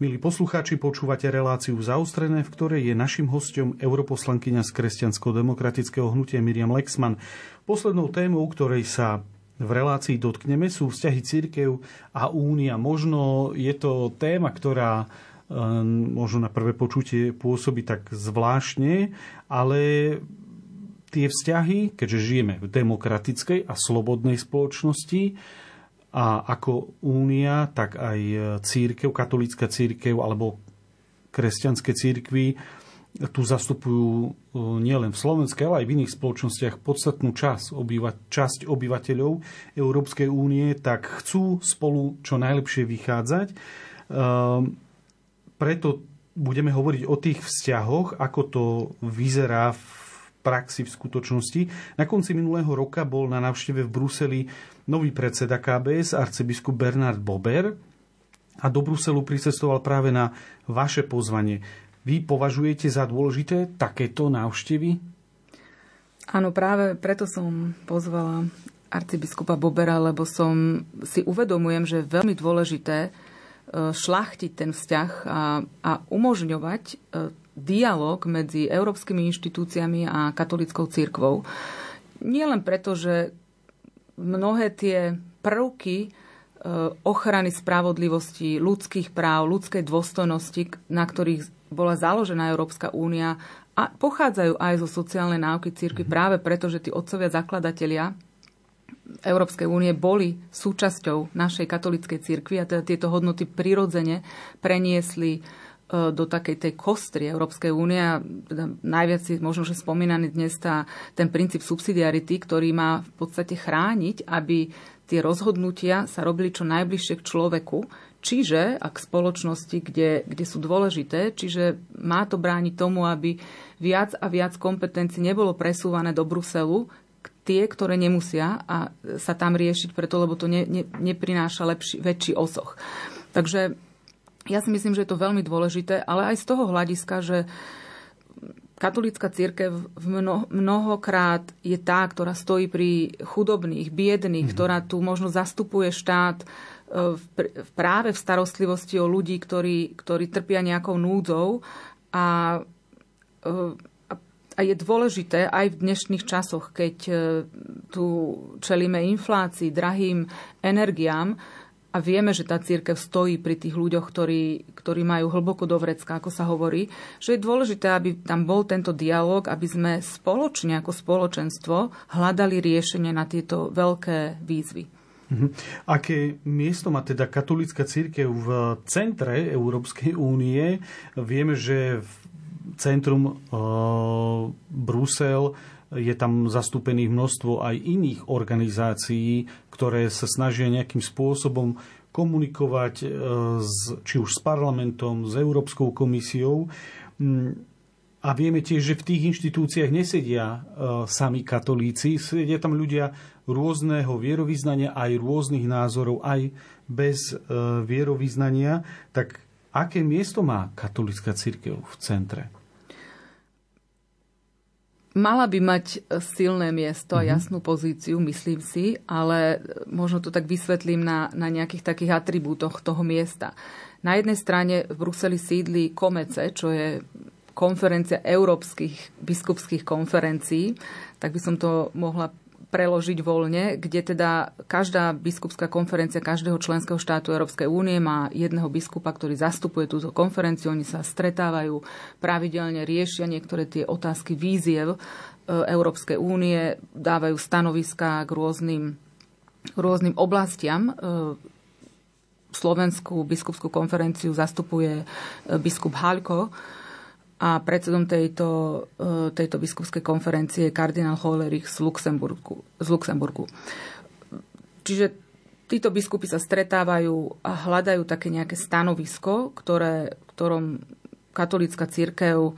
Milí poslucháči, počúvate reláciu Zaustrené, v ktorej je našim hostom europoslankyňa z kresťansko-demokratického hnutia Miriam Lexman. Poslednou témou, ktorej sa v relácii dotkneme, sú vzťahy církev a únia. Možno je to téma, ktorá Ehm, možno na prvé počutie pôsobí tak zvláštne, ale tie vzťahy, keďže žijeme v demokratickej a slobodnej spoločnosti, a ako únia, tak aj církev, katolícka církev alebo kresťanské církvy tu zastupujú e, nielen v slovenskej, ale aj v iných spoločnostiach podstatnú časť, obyva, časť obyvateľov Európskej únie, tak chcú spolu čo najlepšie vychádzať. Ehm, preto budeme hovoriť o tých vzťahoch, ako to vyzerá v praxi, v skutočnosti. Na konci minulého roka bol na návšteve v Bruseli nový predseda KBS, arcibiskup Bernard Bober a do Bruselu pricestoval práve na vaše pozvanie. Vy považujete za dôležité takéto návštevy? Áno, práve preto som pozvala arcibiskupa Bobera, lebo som si uvedomujem, že je veľmi dôležité, šlachtiť ten vzťah a, a umožňovať e, dialog medzi európskymi inštitúciami a katolickou církvou. Nie len preto, že mnohé tie prvky e, ochrany spravodlivosti, ľudských práv, ľudskej dôstojnosti, na ktorých bola založená Európska únia, a pochádzajú aj zo sociálnej náuky církvy mm-hmm. práve preto, že tí otcovia zakladatelia Európskej únie boli súčasťou našej katolíckej cirkvi a teda tieto hodnoty prirodzene preniesli do takej tej kostry Európskej únie teda najviac je možno, že spomínaný dnes tá, ten princíp subsidiarity, ktorý má v podstate chrániť, aby tie rozhodnutia sa robili čo najbližšie k človeku, čiže a k spoločnosti, kde, kde sú dôležité, čiže má to brániť tomu, aby viac a viac kompetencií nebolo presúvané do Bruselu, tie, ktoré nemusia a sa tam riešiť preto, lebo to ne, ne, neprináša lepší, väčší osoch. Takže ja si myslím, že je to veľmi dôležité, ale aj z toho hľadiska, že katolícka církev mno, mnohokrát je tá, ktorá stojí pri chudobných, biedných, mm-hmm. ktorá tu možno zastupuje štát e, v, práve v starostlivosti o ľudí, ktorí, ktorí trpia nejakou núdzou a e, a je dôležité aj v dnešných časoch, keď e, tu čelíme inflácii, drahým energiám a vieme, že tá církev stojí pri tých ľuďoch, ktorí, ktorí majú hlboko do vrecka, ako sa hovorí, že je dôležité, aby tam bol tento dialog, aby sme spoločne ako spoločenstvo hľadali riešenie na tieto veľké výzvy. Mhm. Aké miesto má teda katolícka církev v centre Európskej únie? Vieme, že v centrum eh, Brusel je tam zastúpených množstvo aj iných organizácií, ktoré sa snažia nejakým spôsobom komunikovať eh, s, či už s parlamentom, s Európskou komisiou. Mm, A vieme tiež, že v tých inštitúciách nesedia uh, sami katolíci, sedia tam ľudia rôzneho vierovýznania, aj rôznych názorov, aj bez uh, vierovýznania. Tak aké miesto má katolická církev v centre? Mala by mať silné miesto a mhm. jasnú pozíciu, myslím si, ale možno to tak vysvetlím na, na nejakých takých atribútoch toho miesta. Na jednej strane v Bruseli sídli Komece, čo je konferencia európskych biskupských konferencií, tak by som to mohla preložiť voľne, kde teda každá biskupská konferencia každého členského štátu Európskej únie má jedného biskupa, ktorý zastupuje túto konferenciu. Oni sa stretávajú, pravidelne riešia niektoré tie otázky víziev e, Európskej únie, dávajú stanoviská k rôznym, rôznym oblastiam. E, Slovenskú biskupskú konferenciu zastupuje e, biskup Halko, a predsedom tejto, e, tejto biskupskej konferencie je kardinál Hollerich z Luxemburgu, z Luxemburgu. Čiže títo biskupy sa stretávajú a hľadajú také nejaké stanovisko, ktoré, ktorom katolícka církev e,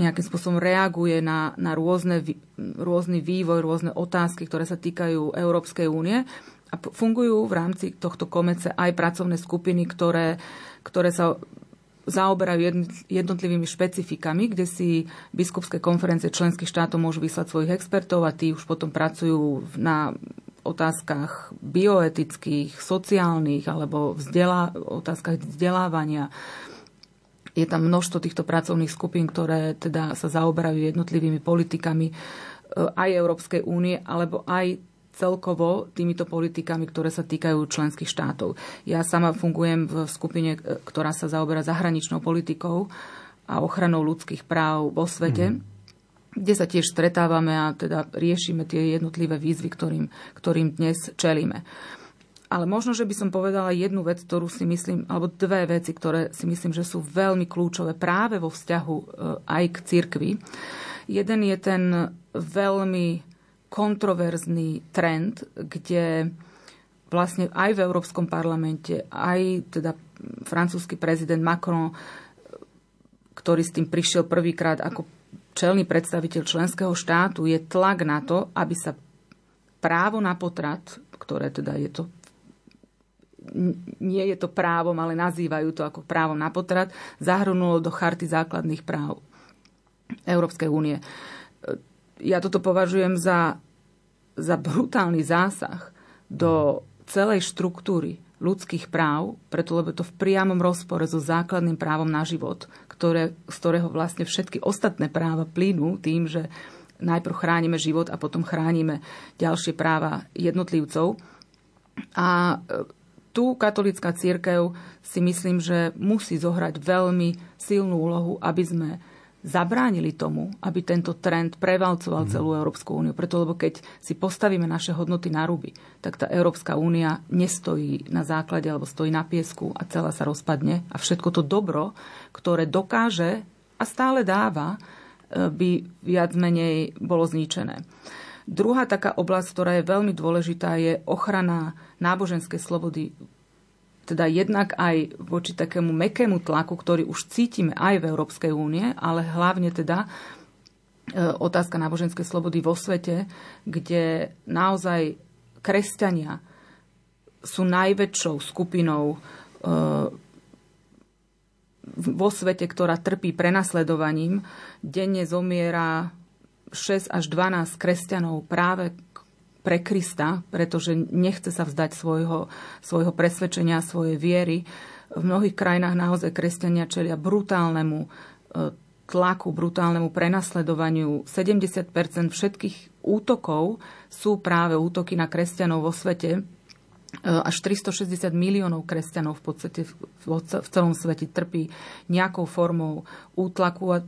nejakým spôsobom reaguje na, na rôzne, rôzny vývoj, rôzne otázky, ktoré sa týkajú Európskej únie. A fungujú v rámci tohto komece aj pracovné skupiny, ktoré, ktoré sa zaoberajú jednotlivými špecifikami, kde si biskupské konferencie členských štátov môžu vyslať svojich expertov a tí už potom pracujú na otázkach bioetických, sociálnych alebo vzdelá, otázkach vzdelávania. Je tam množstvo týchto pracovných skupín, ktoré teda sa zaoberajú jednotlivými politikami e, aj Európskej únie, alebo aj celkovo týmito politikami, ktoré sa týkajú členských štátov. Ja sama fungujem v skupine, e, ktorá sa zaoberá zahraničnou politikou a ochranou ľudských práv vo svete. Mm kde sa tiež stretávame a teda riešime tie jednotlivé výzvy, ktorým, ktorým dnes čelíme. Ale možno, že by som povedala jednu vec, ktorú si myslím, alebo dve veci, ktoré si myslím, že sú veľmi kľúčové práve vo vzťahu e, aj k cirkvi. Jeden je ten veľmi kontroverzný trend, kde vlastne aj v Európskom parlamente, aj teda francúzsky prezident Macron, ktorý s tým prišiel prvýkrát ako čelný predstaviteľ členského štátu, je tlak na to, aby sa právo na potrat, ktoré teda je to nie je to právom, ale nazývajú to ako právo na potrat, zahrnulo do charty základných práv Európskej únie ja toto považujem za, za brutálny zásah do celej štruktúry ľudských práv, preto lebo to v priamom rozpore so základným právom na život, ktoré, z ktorého vlastne všetky ostatné práva plynú tým, že najprv chránime život a potom chránime ďalšie práva jednotlivcov. A e, tu katolická církev si myslím, že musí zohrať veľmi silnú úlohu, aby sme zabránili tomu, aby tento trend prevalcoval mm. celú Európsku úniu. Preto, lebo keď si postavíme naše hodnoty na ruby, tak tá Európska únia nestojí na základe alebo stojí na piesku a celá sa rozpadne a všetko to dobro, ktoré dokáže a stále dáva, e, by viac menej bolo zničené. Druhá taká oblasť, ktorá je veľmi dôležitá, je ochrana náboženskej slobody teda jednak aj voči takému mekému tlaku, ktorý už cítime aj v Európskej únie, ale hlavne teda e, otázka náboženskej slobody vo svete, kde naozaj kresťania sú najväčšou skupinou e, vo svete, ktorá trpí prenasledovaním. Denne zomiera 6 až 12 kresťanov práve pre Krista, pretože nechce sa vzdať svojho, svojho presvedčenia, svojej viery. V mnohých krajinách naozaj kresťania čelia brutálnemu e, tlaku, brutálnemu prenasledovaniu. 70% všetkých útokov sú práve útoky na kresťanov vo svete. E, až 360 miliónov kresťanov v podstate v celom svete trpí nejakou formou útlaku a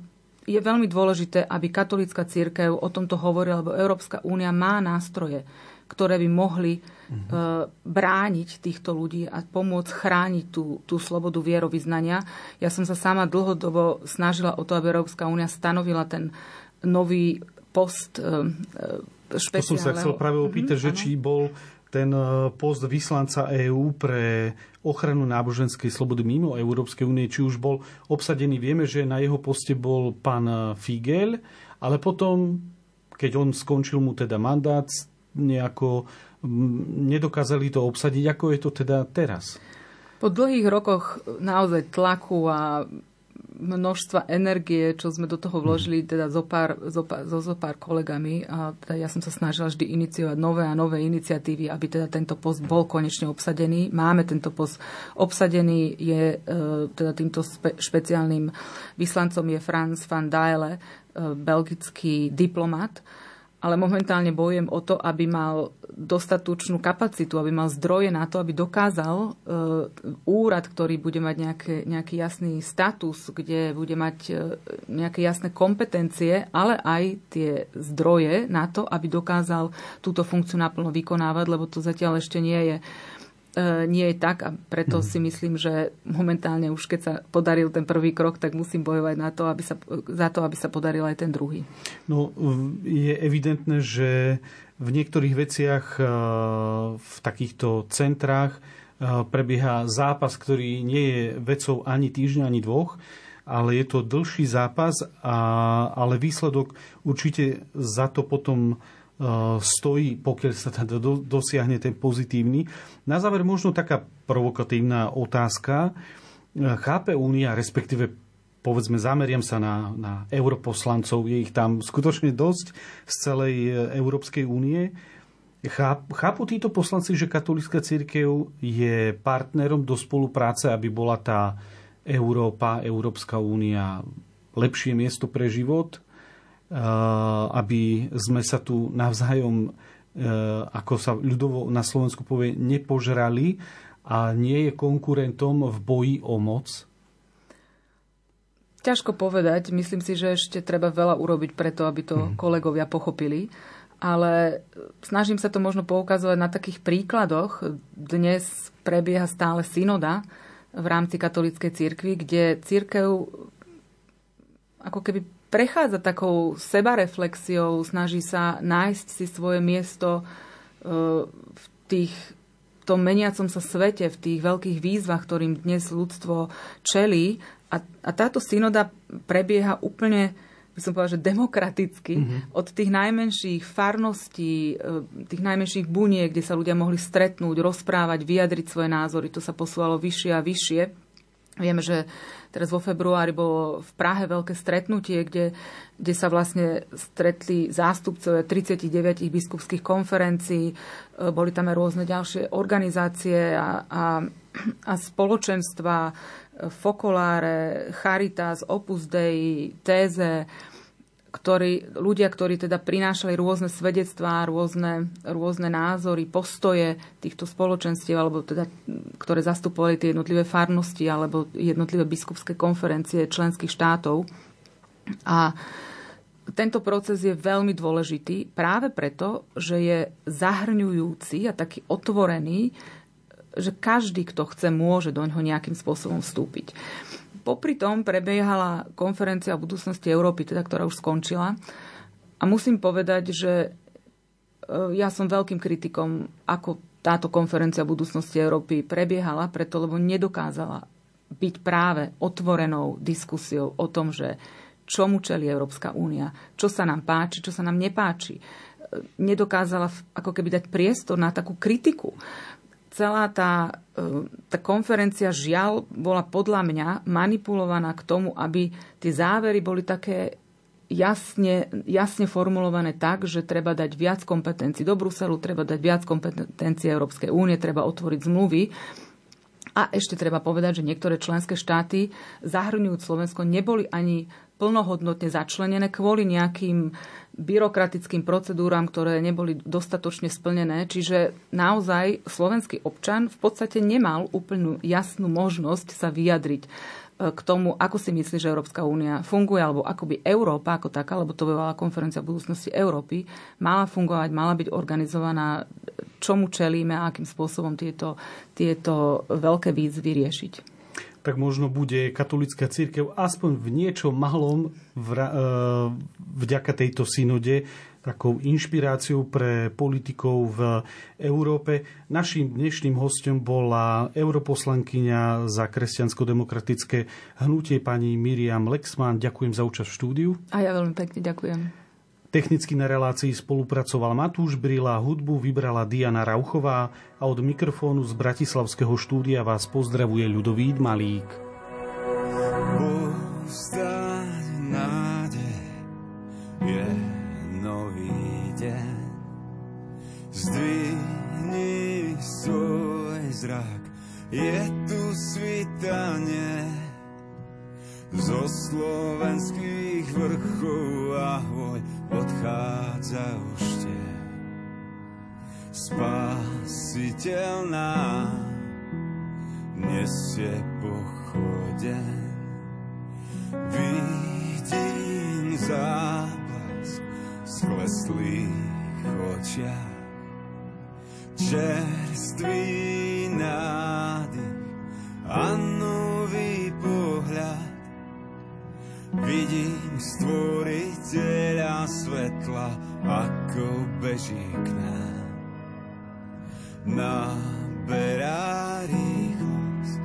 je veľmi dôležité, aby katolícka církev o tomto hovorila, lebo Európska únia má nástroje, ktoré by mohli uh-huh. brániť týchto ľudí a pomôcť chrániť tú, tú slobodu vierovýznania. Ja som sa sama dlhodobo snažila o to, aby Európska únia stanovila ten nový post uh, špeciálneho. To som sa chcel práve opýtať, uh-huh, že či bol ten e, post vyslanca EÚ pre ochranu náboženskej slobody mimo Európskej únie, či už bol obsadený, vieme, že na jeho poste bol pán Figel, ale potom, keď on skončil mu teda mandát, nejako nedokázali to obsadiť. Ako je to teda teraz? Po dlhých rokoch naozaj tlaku a množstva energie, čo sme do toho vložili teda zo pár, zo pár, zo, zo pár kolegami. A teda ja som sa snažila vždy iniciovať nové a nové iniciatívy, aby teda tento post bol konečne obsadený. Máme tento post obsadený, je e, teda týmto spe, špeciálnym vyslancom je Franz van Daele, e, belgický diplomat ale momentálne bojujem o to, aby mal dostatočnú kapacitu, aby mal zdroje na to, aby dokázal e, úrad, ktorý bude mať nejaké, nejaký jasný status, kde bude mať e, nejaké jasné kompetencie, ale aj tie zdroje na to, aby dokázal túto funkciu naplno vykonávať, lebo to zatiaľ ešte nie je nie je tak a preto mhm. si myslím, že momentálne už keď sa podaril ten prvý krok, tak musím bojovať na to, aby sa, za to, aby sa podaril aj ten druhý. No, je evidentné, že v niektorých veciach e, v takýchto centrách e, prebieha zápas, ktorý nie je vecou ani týždňa, ani dvoch, ale je to dlhší zápas, a, ale výsledok určite za to potom stojí, pokiaľ sa teda dosiahne ten pozitívny. Na záver možno taká provokatívna otázka. Eh, chápe Únia, respektíve povedzme, zameriam sa na, na europoslancov, je ich tam skutočne dosť z celej eh, Európskej únie. Chápu títo poslanci, že katolícka církev je partnerom do spolupráce, aby bola tá Európa, Európska únia lepšie miesto pre život? Eh, aby sme sa tu navzájom, eh, ako sa ľudovo na Slovensku povie, nepožrali a nie je konkurentom v boji o moc? Ťažko povedať. Myslím si, že ešte treba veľa urobiť preto, aby to mm. kolegovia pochopili. Ale snažím sa to možno poukazovať na takých príkladoch. Dnes prebieha stále synoda v rámci katolíckej cirkvi, kde církev ako keby prechádza takou sebareflexiou, snaží sa nájsť si svoje miesto e, v tých tom meniacom sa svete, v tých veľkých výzvach, ktorým dnes ľudstvo čelí. A, a táto synoda prebieha úplne, by som povedala, že demokraticky mm-hmm. od tých najmenších farností, e, tých najmenších buniek, kde sa ľudia mohli stretnúť, rozprávať, vyjadriť svoje názory. To sa posúvalo vyššie a vyššie. Vieme, že Teraz vo februári bolo v Prahe veľké stretnutie, kde, kde sa vlastne stretli zástupcovia 39 biskupských konferencií, e, boli tam aj rôzne ďalšie organizácie a, a, a spoločenstva, e, Fokoláre, Charitas, Opus Dei, Téze, ktorí, ľudia, ktorí teda prinášali rôzne svedectvá, rôzne, rôzne názory, postoje týchto spoločenstiev, alebo teda, ktoré zastupovali tie jednotlivé farnosti alebo jednotlivé biskupské konferencie členských štátov. A tento proces je veľmi dôležitý práve preto, že je zahrňujúci a taký otvorený, že každý, kto chce, môže do ňoho nejakým spôsobom vstúpiť. Popri tom prebiehala konferencia o budúcnosti Európy, teda, ktorá už skončila. A musím povedať, že e, ja som veľkým kritikom, ako táto konferencia o budúcnosti Európy prebiehala, preto lebo nedokázala byť práve otvorenou diskusiou o tom, že čomu čeli Európska únia, čo sa nám páči, čo sa nám nepáči. E, nedokázala ako keby dať priestor na takú kritiku celá tá, e, tá konferencia žiaľ bola podľa mňa manipulovaná k tomu, aby tie závery boli také jasne, jasne formulované tak, že treba dať viac kompetencií do Bruselu, treba dať viac kompetencií Európskej únie, treba otvoriť zmluvy. A ešte treba povedať, že niektoré členské štáty, zahrňujúc Slovensko, neboli ani plnohodnotne začlenené kvôli nejakým byrokratickým procedúram, ktoré neboli dostatočne splnené. Čiže naozaj slovenský občan v podstate nemal úplnú jasnú možnosť sa vyjadriť e, k tomu, ako si myslí, že Európska únia funguje, alebo ako by Európa ako taká, lebo to bola konferencia budúcnosti Európy, mala fungovať, mala byť organizovaná, čomu čelíme a akým spôsobom tieto, tieto veľké výzvy riešiť tak možno bude katolická církev aspoň v niečom malom vra, e, vďaka tejto synode takou inšpiráciou pre politikov v Európe. Naším dnešným hostom bola europoslankyňa za kresťansko-demokratické hnutie pani Miriam Lexman. Ďakujem za účasť v štúdiu. A ja veľmi pekne ďakujem. Technicky na relácii spolupracoval Matúš Brila, hudbu vybrala Diana Rauchová a od mikrofónu z Bratislavského štúdia vás pozdravuje Ľudovít Malík. Postať nádej je nový deň. Zdvihni svoj zrak, je tu svitanie zo slovenských vrchov ahoj odchádza už tie. Spasiteľ nám nesie pochodeň. Vidím záblask skleslých očiach, čerstvý nádych a Vidím stvoriteľa svetla, ako beží k nám. Naberá rýchlosť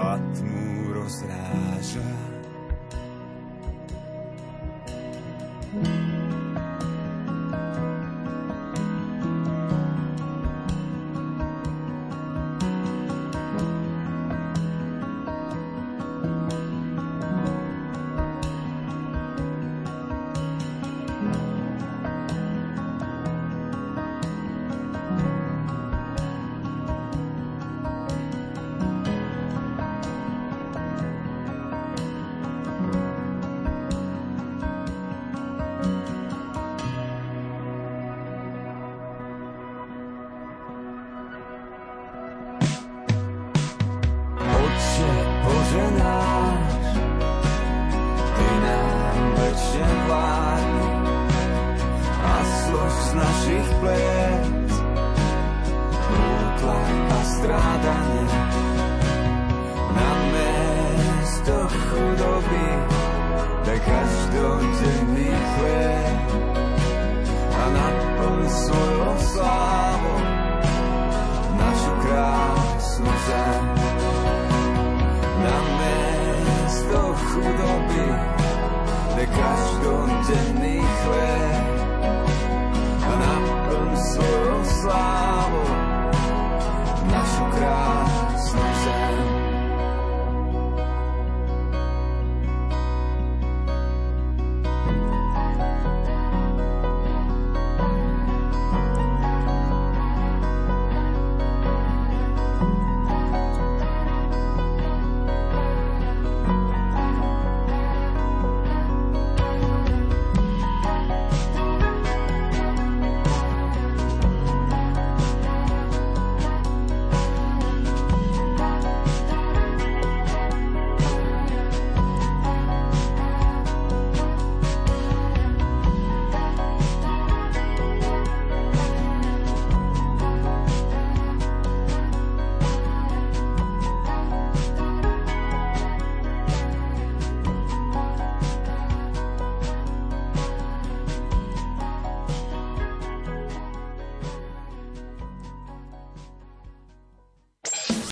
a tmu rozráža. našich pliec Útlak a strádanie Na mesto chudoby Tak každodenný chlieb A naplň svojou slávou Našu krásnu zem. Na mesto chudoby Tak každodenný chlieb fly.